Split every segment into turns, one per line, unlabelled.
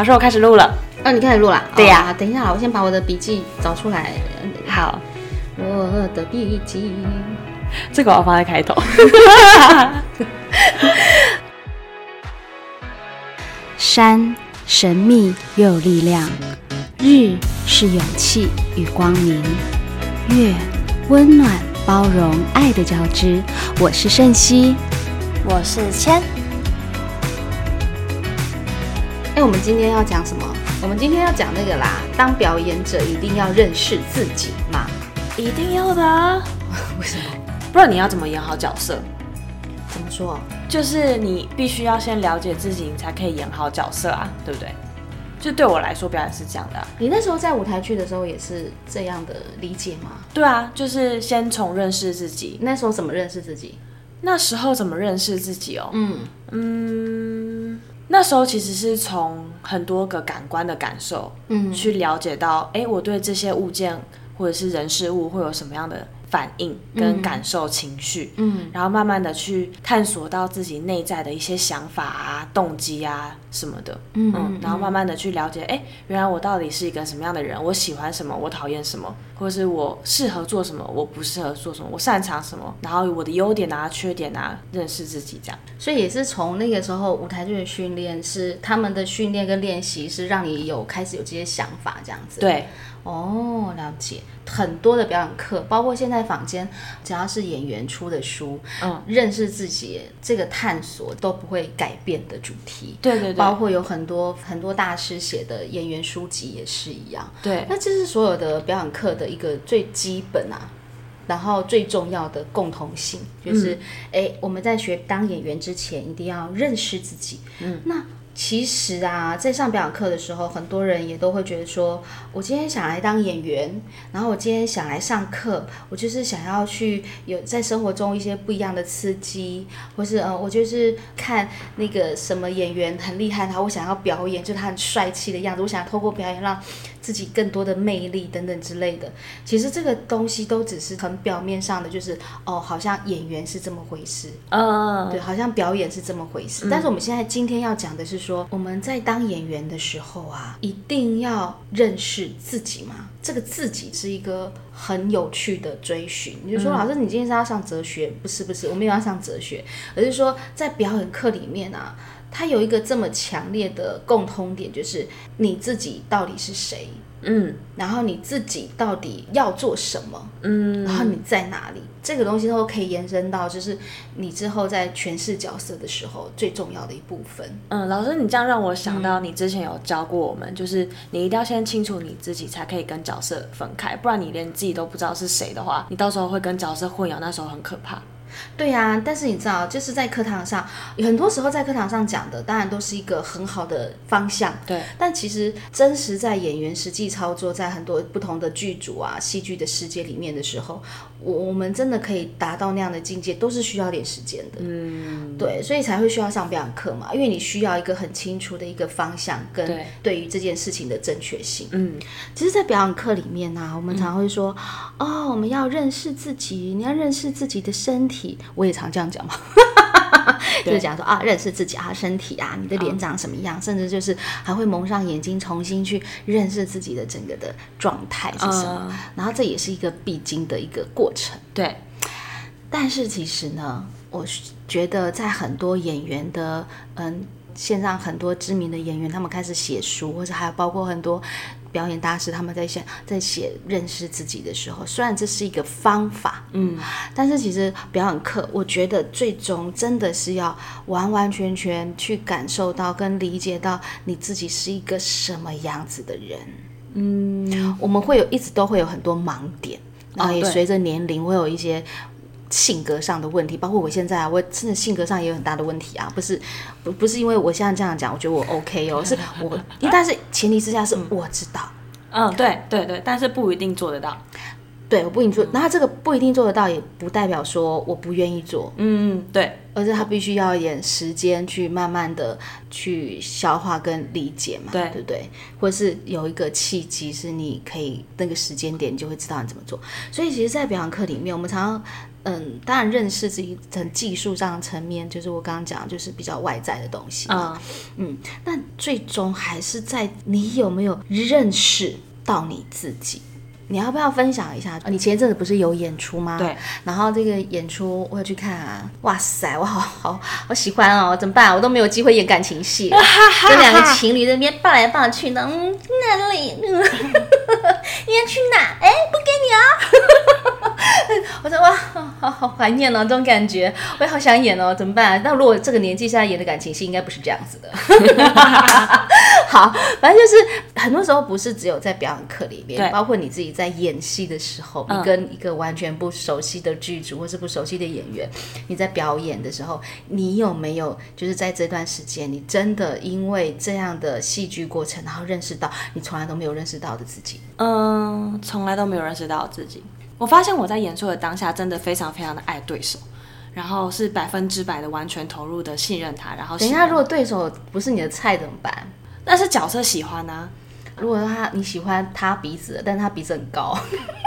老师，我开始录了。
啊，你开始录了？
对呀
哦等一下，我先把我的笔记找出来。
好，
我的笔记。
这个我要放在开头。
山神秘又有力量，日是勇气与光明，月温暖包容爱的交织。我是盛熙，
我是千，
哎，我们今天要讲什么？我们今天要讲那个啦，当表演者一定要认识自己嘛。
一定要的啊！
为什么？
不然你要怎么演好角色？
怎么说？
就是你必须要先了解自己，你才可以演好角色啊，对不对？就对我来说，表演是这样的啊、
你那时候在舞台剧的时候也是这样的理解吗？
对啊，就是先从认识自己。
那时候怎么认识自己？
那时候怎么认识自己哦？
嗯
嗯，那时候其实是从很多个感官的感受，
嗯。
去了解到，哎，我对这些物件或者是人事物会有什么样的反应跟感受、情绪，
嗯。
然后慢慢的去探索到自己内在的一些想法啊、动机啊什么的，
嗯
嗯，然后慢慢的去了解，哎，原来我到底是一个什么样的人，我喜欢什么，我讨厌什么，或者是我适合做什么，我不适合做什么，我擅长什么，然后我的优点啊、缺点啊，认识自己这样。
所以也是从那个时候舞台剧的训练是他们的训练跟练习是让你有开始有这些想法这样子。
对，
哦，了解。很多的表演课，包括现在坊间，只要是演员出的书，
嗯，
认识自己这个探索都不会改变的主题。
对对对
包括有很多很多大师写的演员书籍也是一样。
对，
那这是所有的表演课的一个最基本啊，然后最重要的共同性，就是哎、我们在学当演员之前，一定要认识自己。嗯，那。其实啊，在上表演课的时候，很多人也都会觉得说，我今天想来当演员，然后我今天想来上课，我就是想要去有在生活中一些不一样的刺激，或是呃，我就是看那个什么演员很厉害，然后我想要表演，就他很帅气的样子，我想透过表演让自己更多的魅力等等之类的。其实这个东西都只是很表面上的，就是哦，好像演员是这么回事，
嗯，
对，好像表演是这么回事。但是我们现在今天要讲的是说，我们在当演员的时候啊，一定要认识自己嘛。这个自己是一个很有趣的追寻。你就说，老师，你今天是要上哲学？不是，不是，我没有要上哲学，而是说在表演课里面啊。它有一个这么强烈的共通点，就是你自己到底是谁，
嗯
然后你自己到底要做什么，
嗯，
然后你在哪里？这个东西都可以延伸到，就是你之后在诠释角色的时候最重要的一部分。
嗯，老师，你这样让我想到，你之前有教过我们，就是你一定要先清楚你自己，才可以跟角色分开，不然你连你自己都不知道是谁的话，你到时候会跟角色混淆，那时候很可怕。
对呀、但是你知道，就是在课堂上，很多时候在课堂上讲的，当然都是一个很好的方向。
对，
但其实真实在演员实际操作，在很多不同的剧组啊、戏剧的世界里面的时候，我我们真的可以达到那样的境界，都是需要点时间的。
嗯，
对，所以才会需要上表演课嘛，因为你需要一个很清楚的一个方向跟
对
对于这件事情的正确性。
嗯，
其实，在表演课里面呢、我们常会说，哦，我们要认识自己，你要认识自己的身体。我也常这样讲嘛，就是讲说啊，认识自己啊，身体啊，你的脸长什么样，甚至就是还会蒙上眼睛，重新去认识自己的整个的状态是什么。
嗯
然后这也是一个必经的一个过程。
对，
但是其实呢，我觉得在很多演员的嗯，线上很多知名的演员，他们开始写书，或者还有包括很多表演大师，他们在写在写认识自己的时候，虽然这是一个方法，
嗯，
但是其实表演课，我觉得最终真的是要完完全全去感受到跟理解到你自己是一个什么样子的人。
嗯，
我们会有一直都会有很多盲点，然后也随着年龄会有一些性格上的问题，包括我现在啊，我真的性格上也有很大的问题啊，不是不不是因为我现在这样讲，我觉得我 OK 哦，是我，但是前提之下是我知道。
嗯，对对对，但是不一定做得到。
对，我不一定做，那他这个不一定做得到，也不代表说我不愿意做，
嗯，对，
而是他必须要一点时间去慢慢的去消化跟理解嘛，
对
对不对？或者是有一个契机，是你可以那个时间点你就会知道你怎么做。所以其实，在表扬课里面，我们常常嗯，当然认识自己很技术上的层面，就是我刚刚讲，就是比较外在的东西嘛。
嗯，
嗯，那最终还是在你有没有认识到你自己？你要不要分享一下？呃你前一阵子不是有演出吗？
对。
然后这个演出我有去看啊，哇塞，我好好好喜欢哦！怎么办？我都没有机会演感情戏了，这两个情侣在那边抱来抱去的，嗯，哪里？嗯、你要去哪？哎，不给你啊！我说哇，好好怀念哦，这种感觉，我也好想演哦，怎么办？那如果这个年纪现在演的感情戏，应该不是这样子的。好，反正就是很多时候不是只有在表演课里面，包括你自己在演戏的时候，
嗯
你跟一个完全不熟悉的剧组或是不熟悉的演员，你在表演的时候，你有没有就是在这段时间，你真的因为这样的戏剧过程，然后认识到你从来都没有认识到的自己？
嗯，从来都没有认识到自己。我发现我在演出的当下，真的非常非常的爱对手，然后是百分之百的完全投入的信任他，然后
等一下，如果对手不是你的菜怎么办？
但是角色喜欢啊，
如果他你喜欢他鼻子，但是他鼻子很高，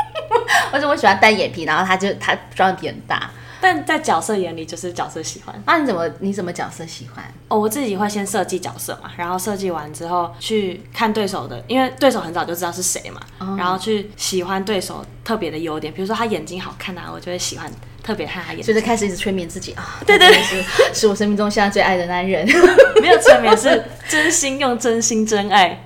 或者我喜欢单眼皮，然后他就他双眼皮很大，
但在角色眼里就是角色喜欢。
那、你怎么你怎么角色喜欢？
哦，我自己会先设计角色嘛，然后设计完之后去看对手的，因为对手很早就知道是谁嘛，然后去喜欢对手特别的优点，比如说他眼睛好看啊，我就会喜欢特别看他眼睛。
所以就开始一直催眠自己啊，
对对
是是我生命中现在最爱的男人。
没有催眠，是真心用真心真爱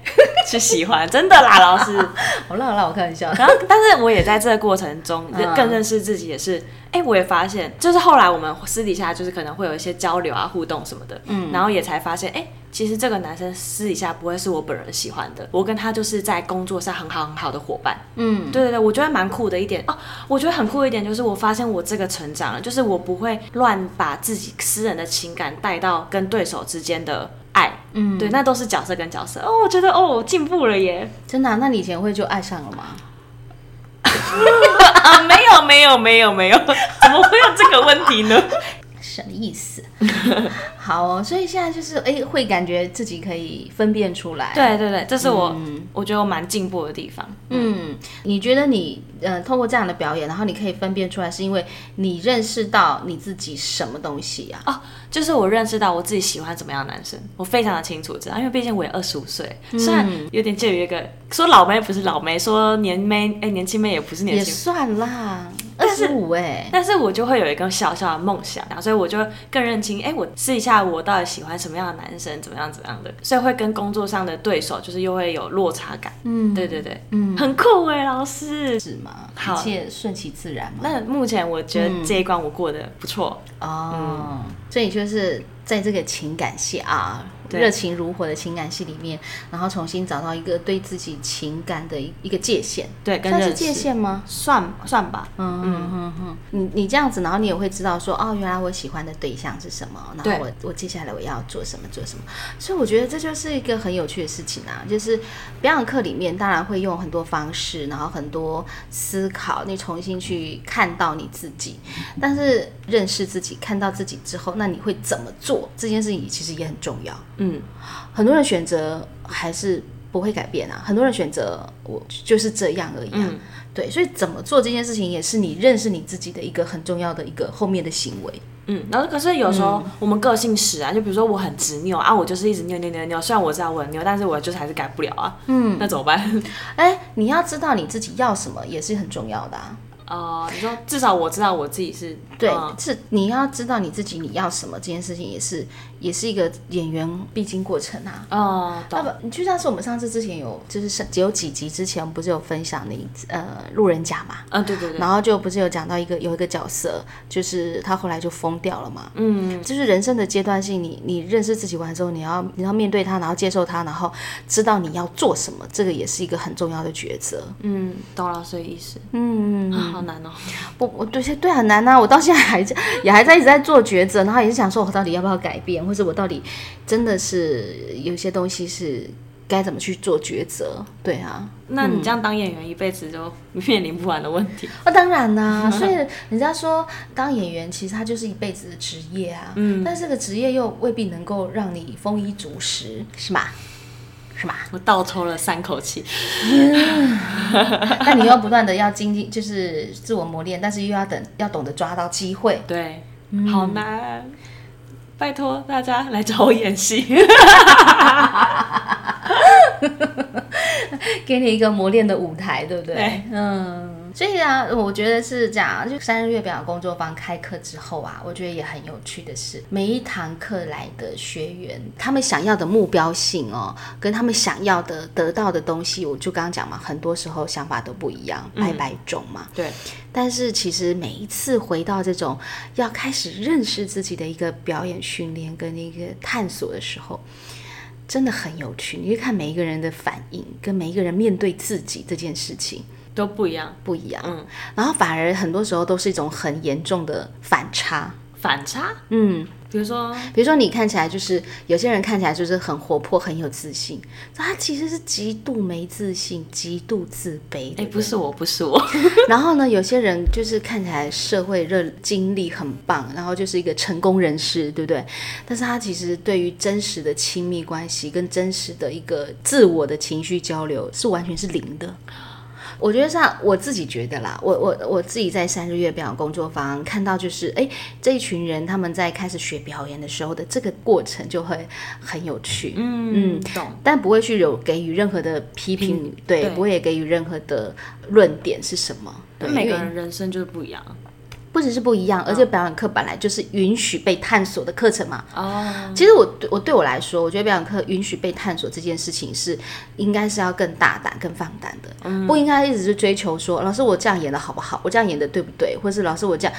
去喜欢，真的啦，老师。
好了好了，我开玩笑。
然后，但是我也在这个过程中
嗯
更认识自己，也是，哎、我也发现，就是后来我们私底下就是可能会有一些交流啊、互动什么的，嗯，然后也才发现，哎、其实这个男生私底下不会是我本人喜欢的，我跟他就是在工作上很好很好的伙伴，
嗯，
对对对，我觉得蛮酷的一点哦，我觉得很酷的一点就是我发现我这个成长了，就是我不会乱把自己私人的情感带到跟对手之间的爱，嗯，对，那都是角色跟角色，哦，我觉得哦，我进步了耶，
真的啊、那你以前会就爱上了吗？
啊，没有没有没有没有，怎么会有这个问题呢？
什么意思？好哦，所以现在就是哎，会感觉自己可以分辨出来。，
对对对，这是我、我觉得我蛮进步的地方。
嗯，你觉得你呃通过这样的表演，然后你可以分辨出来，是因为你认识到你自己什么东西啊？
哦，就是我认识到我自己喜欢怎么样的男生，我非常的清楚知道，因为毕竟我也二十五岁，虽然有点介于一个说老妹不是老妹，说年妹哎、年轻妹也不是年轻也。
算啦，二十五哎，
但是我就会有一个小小的梦想，所以我就更认清，哎、我试一下我到底喜欢什么样的男生，怎么样怎么样的，所以会跟工作上的对手就是又会有落差感。嗯，对对对，嗯，很酷哎，老师。
是吗？
好
一切顺其自然嘛。
那目前我觉得这一关我过得不错，
哦，所以就是在这个情感下啊，
对
热情如火的情感戏里面，然后重新找到一个对自己情感的一一个界限，
对，跟
算是界限吗？
算算吧，
嗯嗯。嗯嗯，你你这样子，然后你也会知道说，哦，原来我喜欢的对象是什么，然后我我接下来我要做什么做什么，所以我觉得这就是一个很有趣的事情啊，就是表演课里面当然会用很多方式，然后很多思考，你重新去看到你自己，但是认识自己，看到自己之后，那你会怎么做？这件事情其实也很重要。
嗯，
很多人选择还是不会改变啊，很多人选择我就是这样而已啊。
嗯
对，所以怎么做这件事情，也是你认识你自己的一个很重要的一个后面的行为。
嗯，然后可是有时候我们个性使然，就比如说我很执拗啊，我就是一直拗拗拗拗，虽然我知道我很拗，但是我就是还是改不了啊，嗯，那怎么办？
哎，你要知道你自己要什么，也是很重要的啊。
哦、你说至少我知道我自己是
对，
嗯
是你要知道你自己你要什么，这件事情也是也是一个演员必经过程啊。
哦，懂。
要不，你就像是我们上次之前有，就是上只有几集之前，我们不是有分享那一呃路人甲嘛，
嗯，对对对，
然后就不是有讲到一个有一个角色，就是他后来就疯掉了嘛。
嗯，
就是人生的阶段性，你你认识自己完之后，你要你要面对他，然后接受他，然后知道你要做什么，这个也是一个很重要的抉择。
嗯，懂老师的意思，
嗯，
啊，好难哦，
不我对对很难啊，我到现在还在也还在一直在做抉择，然后也是想说，我到底要不要改变，或者我到底真的是有些东西是该怎么去做抉择？对啊，
那你这样当演员一辈子就面临不完的问题，
哦，当然啦、所以人家说当演员其实他就是一辈子的职业啊，嗯，但是这个职业又未必能够让你丰衣足食，是吗？是吧？
我倒抽了三口气，
那你又不断的要精进，就是自我磨练，但是又要等，要懂得抓到机会。
对，好难。拜托大家来找我演戏，
给你一个磨练的舞台，对不对？
对
嗯。所以啊，我觉得是这样。就三日月表演工作坊开课之后啊，我觉得也很有趣的是，每一堂课来的学员，他们想要的目标性哦，跟他们想要的得到的东西，我就刚刚讲嘛，很多时候想法都不一样，百百种嘛。
对。
但是其实每一次回到这种要开始认识自己的一个表演训练跟一个探索的时候，真的很有趣。你去看每一个人的反应，跟每一个人面对自己这件事情。
都不一样，
不一样。嗯，然后反而很多时候都是一种很严重的反差。
反差？
嗯，
比如说，
比如说你看起来就是有些人看起来就是很活泼、很有自信，他其实是极度没自信、极度自卑。
哎，不是我，不是我。
然后呢，有些人就是看起来社会热经历很棒，然后就是一个成功人士，对不对？但是他其实对于真实的亲密关系跟真实的一个自我的情绪交流是完全是零的。我觉得像我自己觉得啦，我我我自己在三日月表演工作坊看到，就是哎，这一群人他们在开始学表演的时候的这个过程就会很有趣，
嗯嗯，懂，
但不会去有给予任何的批评，对，不会给予任何的论点是什么，对，
每个人人生就是不一样。
不只是不一样，而且表演课本来就是允许被探索的课程嘛。
哦，
其实我我对我来说，我觉得表演课允许被探索这件事情是应该是要更大胆、更放胆的，不应该一直是追求说老师我这样演的好不好，我这样演的对不对，或是老师我这样。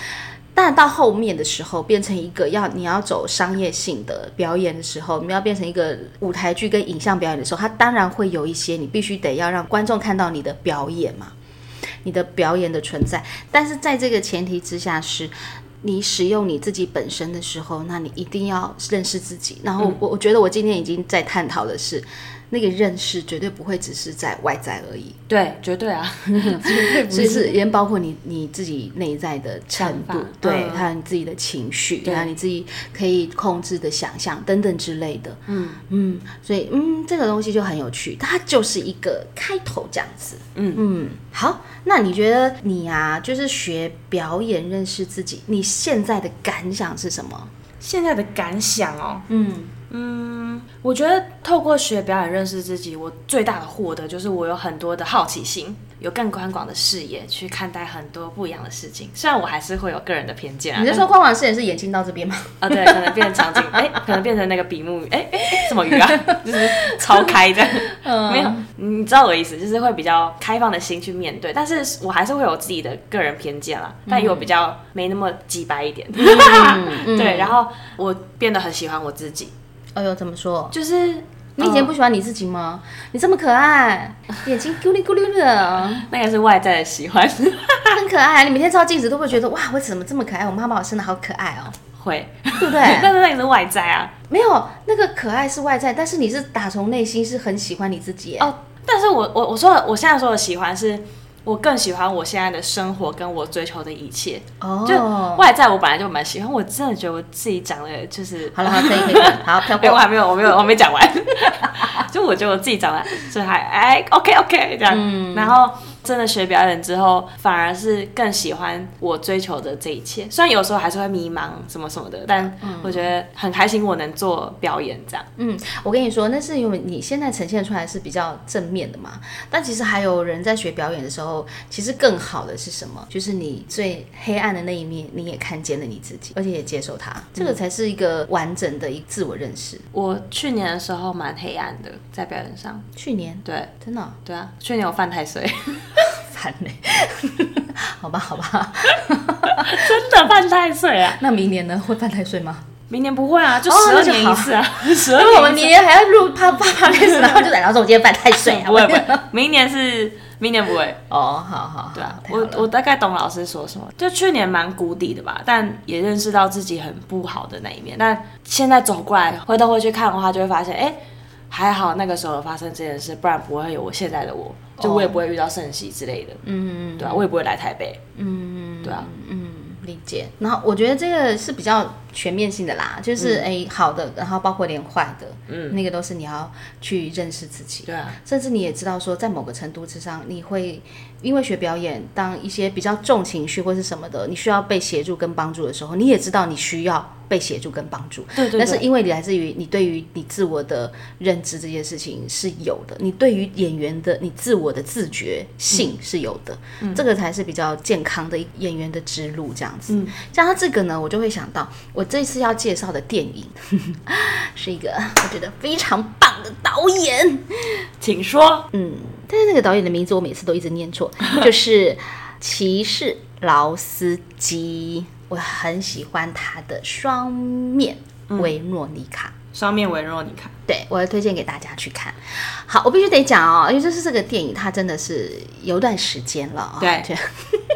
但到后面的时候，变成一个要你要走商业性的表演的时候，你要变成一个舞台剧跟影像表演的时候，它当然会有一些你必须得要让观众看到你的表演嘛。你的表演的存在，但是在这个前提之下，是你使用你自己本身的时候，那你一定要认识自己。然后我我觉得我今天已经在探讨的是。那个认识绝对不会只是在外在而已，
对，绝对啊，
所以是也包括你你自己内在的程度，对，还有你自己的情绪，还有你自己可以控制的想象等等之类的，
嗯。
嗯，所以嗯，这个东西就很有趣，它就是一个开头这样子，
嗯。
嗯，好，那你觉得你啊，就是学表演认识自己，你现在的感想是什么？
现在的感想哦，
嗯。
嗯，我觉得透过学表演认识自己，我最大的获得就是我有很多的好奇心，有更宽广的视野去看待很多不一样的事情。虽然我还是会有个人的偏见啊。
你是说宽广视野是眼睛到这边吗？
啊，对，可能变成场景，哎，可能变成那个比目鱼，哎哎，什么鱼啊？就是超开的，没有，你知道我的意思，就是会比较开放的心去面对，但是我还是会有自己的个人偏见啦，但有比较没那么直白一点。对，然后我变得很喜欢我自己。
哎呦，怎么说？
就是
你以前不喜欢你自己吗？你这么可爱，眼睛咕噜咕噜的，
那个是外在的喜欢，
很可爱。你每天照镜子都会觉得哇，我怎么这么可爱？我妈把我生的好可爱哦，
会，
对不对？
但是那个是外在啊，
没有那个可爱是外在，但是你是打从内心是很喜欢你自己
哦。但是我我我说我现在说的喜欢是。我更喜欢我现在的生活，跟我追求的一切。
哦，
就外在我本来就蛮喜欢，我真的觉得我自己长得就是
好了，好可以可以，好飘过。
我还没有，我没有，我没讲完。就我觉得我自己长得就还哎，OK OK 这样，然后。真的学表演之后，反而是更喜欢我追求的这一切。虽然有时候还是会迷茫什么什么的，但我觉得很开心，我能做表演这样。
嗯，我跟你说，那是因为你现在呈现出来是比较正面的嘛。但其实还有人在学表演的时候，其实更好的是什么？就是你最黑暗的那一面，你也看见了你自己，而且也接受它。这个才是一个完整的一自我认识。
我去年的时候蛮黑暗的，在表演上。
去年？
对，
真的？
对啊，去年我犯太岁。
烦嘞，好吧，好吧，
真的犯太岁啊？
那明年呢？会犯太岁吗？
明年不会啊，就十二年一次啊。十二
年，我们明年还要录啪啪啪开始，然后就然后说我今天犯太岁啊。
不会不会，明年是明年不会。
哦，好好，
对啊，我我大概懂老师说什么。就去年蛮谷底的吧，但也认识到自己很不好的那一面。但现在走过来，回头回去看的话，就会发现，哎，还好那个时候发生这件事，不然不会有我现在的我。就我也不会遇到盛喜之类的，
嗯，
对啊，我也不会来台北，
嗯，
对啊，
嗯，理解。然后我觉得这个是比较全面性的啦，就是哎、好的，然后包括连坏的，嗯，那个都是你要去认识自己。
对啊，
甚至你也知道说，在某个程度之上，你会因为学表演，当一些比较重情绪或是什么的，你需要被协助跟帮助的时候，你也知道你需要被协助跟帮助。
对对对，
但是因为你来自于你对于你自我的认知这件事情是有的，你对于演员的你自我的自觉性是有的，这个才是比较健康的演员的之路这样子。
嗯
像他这个呢，我就会想到我这次要介绍的电影 是一个我觉得非常棒的导演，
请说。
嗯，但是那个导演的名字我每次都一直念错，就是骑士劳斯基。我很喜欢他的《双面维诺妮卡》。
双面维若妮卡，
对，我要推荐给大家去看。好，我必须得讲哦，因为就是这个电影，它真的是有段时间了、哦。
对
就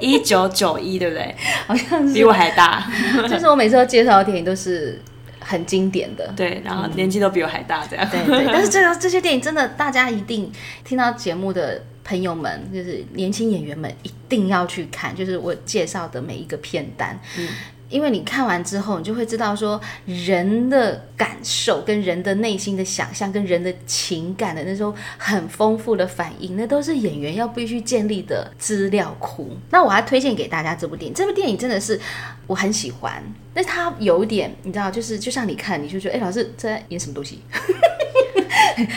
一九九一，对不对？
好像是
比我还大。
就是我每次都介绍的电影都是很经典的。
对，然后年纪都比我还大，这样。
对对，但是这个这些电影真的，大家一定听到节目的朋友们，就是年轻演员们一定要去看，就是我介绍的每一个片单。嗯。因为你看完之后，你就会知道说人的感受、跟人的内心的想象、跟人的情感的那种很丰富的反应，那都是演员要必须建立的资料库。那我还推荐给大家这部电影，这部电影真的是我很喜欢，但它有点你知道，就是就像你看，你就觉得哎，老师这在演什么东西？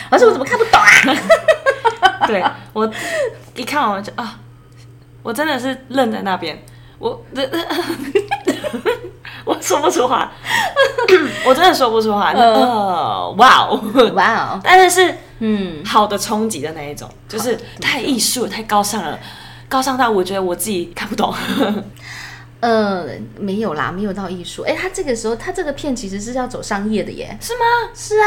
老师我怎么看不懂啊？
对我一看完就啊，我真的是愣在那边，我我说不出话，我真的说不出话。呃，哇哦，
哇哦，
但是是
嗯，
好的冲击的那一种，就是太艺术、太高尚了，高尚到我觉得我自己看不懂。
呃，没有啦，没有到艺术。哎，他这个时候，他这个片其实是要走商业的耶。
是吗？
是啊，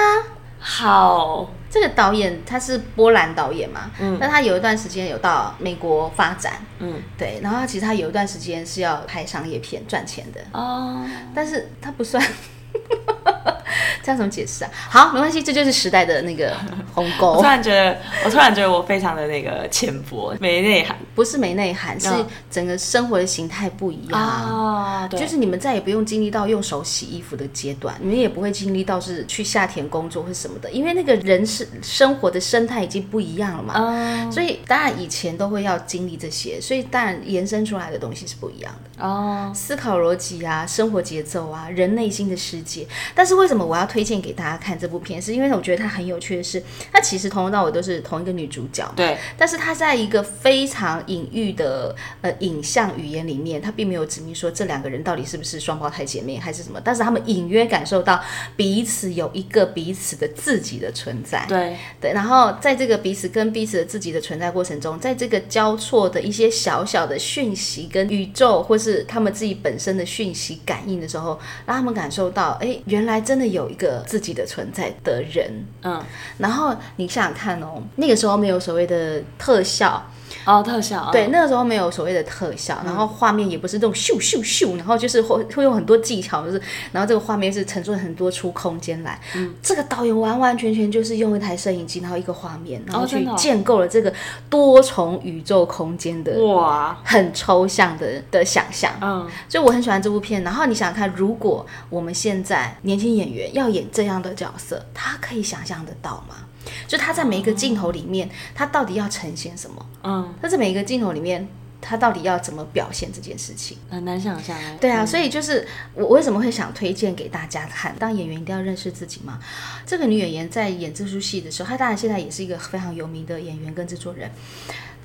好，
这个导演他是波兰导演嘛，嗯，但他有一段时间有到美国发展，
嗯，
对，然后他其实他有一段时间是要拍商业片赚钱的，
哦，
但是他不算。这样怎么解释啊？好，没关系，这就是时代的那个 鸿沟。
我
沟
突，然觉得，我突然觉得我非常的那个浅薄，没内涵。
不是没内涵，是
嗯。
整个生活的形态不一样。
啊，对，
就是你们再也不用经历到用手洗衣服的阶段，你们也不会经历到是去下田工作或什么的，因为那个人是生活的生态已经不一样了嘛。
嗯，
所以当然以前都会要经历这些，所以当然延伸出来的东西是不一样的，
哦，
思考逻辑啊，生活节奏啊，人内心的世界。但是为什么我要推荐给大家看这部片？是因为我觉得它很有趣的是，它其实从头到尾都是同一个女主角，
对，
但是它在一个非常隐喻的呃影像语言里面，它并没有指明说这两个人到底是不是双胞胎姐妹还是什么，但是他们隐约感受到彼此有一个彼此的自己的存在。
对，
对，然后在这个彼此跟彼此的自己的存在过程中，在这个交错的一些小小的讯息跟宇宙或是他们自己本身的讯息感应的时候，让他们感受到，哎，原来真的有一个自己的存在的人。
嗯，
然后你想想看哦，那个时候没有所谓的特效，
哦，特效，
对，
嗯，
那个时候没有所谓的特效，然后画面也不是这种咻咻咻，然后就是会会用很多技巧，就是然后这个画面是呈现很多出空间来。嗯，这个导演完完全全就是用一台摄影机，然后一个画面，然后去建构了这个多重宇宙空间的
哇，
很抽象的的想象。
嗯，
所以我很喜欢这部片。然后你想想看，如果我们现在年轻演员要演这样的角色，他可以想象得到吗？就他在每一个镜头里面，他到底要呈现什么？
嗯，
他在每一个镜头里面，他到底要怎么表现这件事情？
很难想象哎，
对啊，所以就是我我为什么会想推荐给大家看？当演员一定要认识自己嘛。这个女演员在演这出戏的时候，她当然现在也是一个非常有名的演员跟制作人。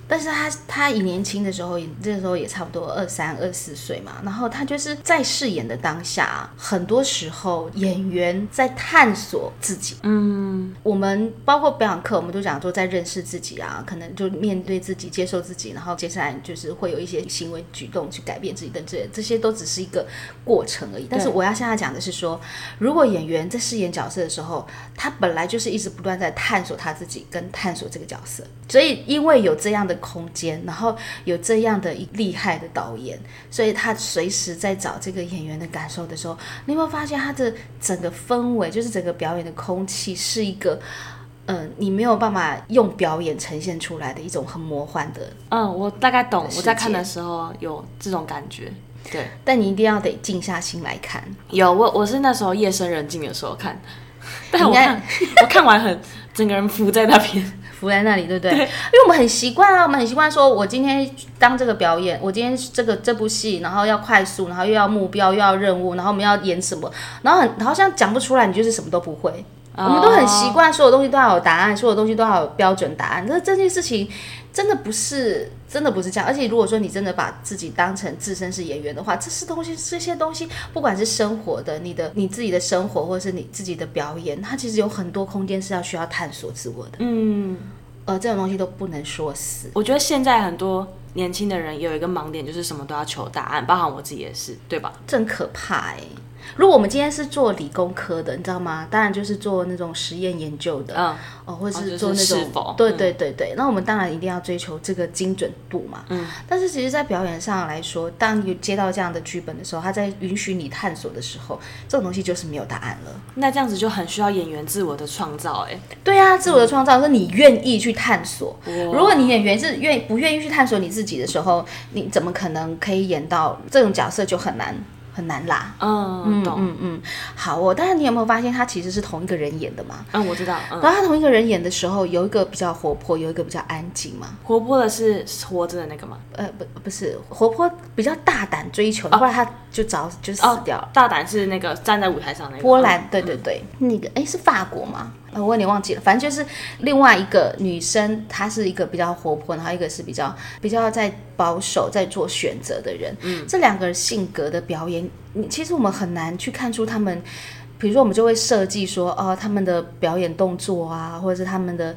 但是他他以年轻的时候，这个时候也差不多二三二四岁嘛，然后他就是在饰演的当下，很多时候演员在探索自己。
嗯，
我们包括表演课，我们都讲说在认识自己啊，可能就面对自己、接受自己，然后接下来就是会有一些行为举动去改变自己的这这些都只是一个过程而已。但是我要现在讲的是说，如果演员在饰演角色的时候，他本来就是一直不断在探索他自己跟探索这个角色，所以因为有这样的空间，然后有这样的一厉害的导演，所以他随时在找这个演员的感受的时候，你有没有发现他的整个氛围，就是整个表演的空气是一个，嗯、你没有办法用表演呈现出来的一种很魔幻的。
嗯，我大概懂，我在看的时候有这种感觉，对，
但你一定要得静下心来看。
有我我是那时候夜深人静的时候看，但我看 我看完很整个人浮在那边。
浮在那里，对不对？因为我们很习惯啊，我们很习惯说，我今天当这个表演，我今天这个这部戏，然后要快速，然后又要目标，又要任务，然后我们要演什么，然后很好像讲不出来，你就是什么都不会。我们都很习惯，所有东西都要有答案，所有东西都要有标准答案。可是这件事情真的不是，真的不是这样。而且如果说你真的把自己当成自身是演员的话，这些东西，这些东西，不管是生活的、你的、你自己的生活，或者是你自己的表演，它其实有很多空间是要需要探索自我的。
嗯，
呃，这种东西都不能说死。
我觉得现在很多年轻的人有一个盲点，就是什么都要求答案，包含我自己也是，对吧？
真可怕哎、如果我们今天是做理工科的，你知道吗？当然就是做那种实验研究的，
嗯，
哦，或者
是是
做那种，对
嗯
对对对，那我们当然一定要追求这个精准度嘛。嗯。但是其实，在表演上来说，当你接到这样的剧本的时候，他在允许你探索的时候，这种东西就是没有答案了。
那这样子就很需要演员自我的创造、哎，
对啊，自我的创造是你愿意去探索。
哇
如果你演员是愿意不愿意去探索你自己的时候，你怎么可能可以演到这种角色就很难很难啦。
嗯，懂，
嗯嗯，好哦。但是你有没有发现，他其实是同一个人演的嘛？
嗯，我知道，嗯，
然后他同一个人演的时候，有一个比较活泼，有一个比较安静嘛。
活泼的是活着的那个吗？
呃，不，不是活泼，比较大胆追求的，后来他就早就死掉了。
大胆是那个站在舞台上那个
波兰，对对对，那个哎是法国吗？呃，我有点忘记了，反正就是另外一个女生，她是一个比较活泼，然后一个是比较比较在保守，在做选择的人。嗯，这两个人性格的表演，你其实我们很难去看出他们。比如说，我们就会设计说，哦，他们的表演动作啊，或者是他们的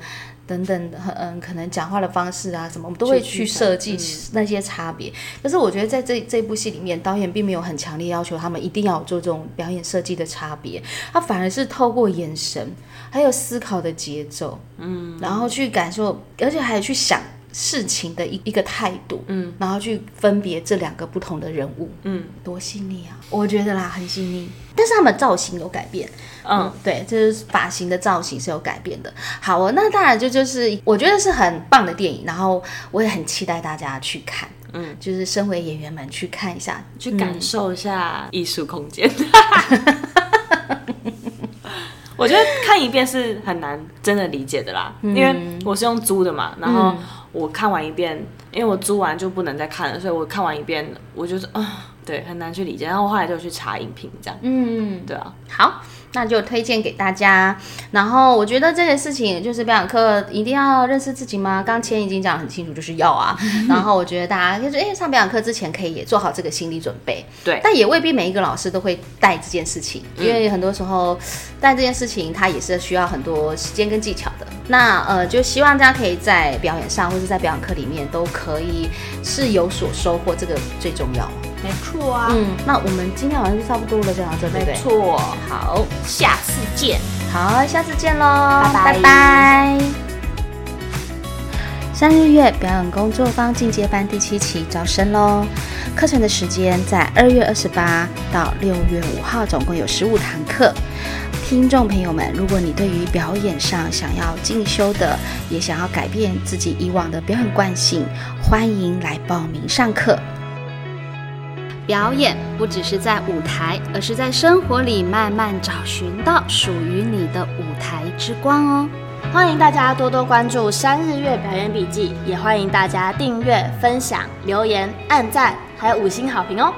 等等，嗯，可能讲话的方式啊，什么，我们都会去设计那些差别。可是我觉得在这这部戏里面，导演并没有很强烈要求他们一定要做这种表演设计的差别，他反而是透过眼神，还有思考的节奏，嗯，然后去感受，而且还有去想事情的一一个态度，嗯，然后去分别这两个不同的人物，
嗯，
多细腻啊！我觉得啦，很细腻。但是他们造型有改变，
嗯，
对，就是发型的造型是有改变的。好哦，那当然就就是我觉得是很棒的电影，然后我也很期待大家去看，嗯，就是身为演员们去看一下，
去感受一下艺术空间。我觉得看一遍是很难真的理解的啦，因为我是用租的嘛，然后我看完一遍，因为我租完就不能再看了，所以我看完一遍，我就是啊，对，很难去理解。然后我后来就去查影评，这样，
嗯，
对啊，
好，那就推荐给大家。然后我觉得这件事情就是表演课一定要认识自己吗？刚前已经讲得很清楚，就是要啊。然后我觉得大家就是哎，上表演课之前可以也做好这个心理准备。
对
但也未必每一个老师都会带这件事情，因为很多时候带这件事情它也是需要很多时间跟技巧的。那呃，就希望大家可以在表演上或者在表演课里面都可以是有所收获，这个最重要。
没错啊，
嗯，那我们今天好像就差不多了，这样这对不对？
没错，
好。
下次见。
好，下次见喽，
拜拜
拜拜。三日月表演工作坊进阶班第七期招生喽！课程的时间在二月二十八到六月五号，总共有十五堂课。听众朋友们，如果你对于表演上想要进修的，也想要改变自己以往的表演惯性，欢迎来报名上课。
表演不只是在舞台，而是在生活里慢慢找寻到属于你的舞台之光哦。
欢迎大家多多关注三日月表演笔记，也欢迎大家订阅、分享、留言、按赞，还有五星好评哦。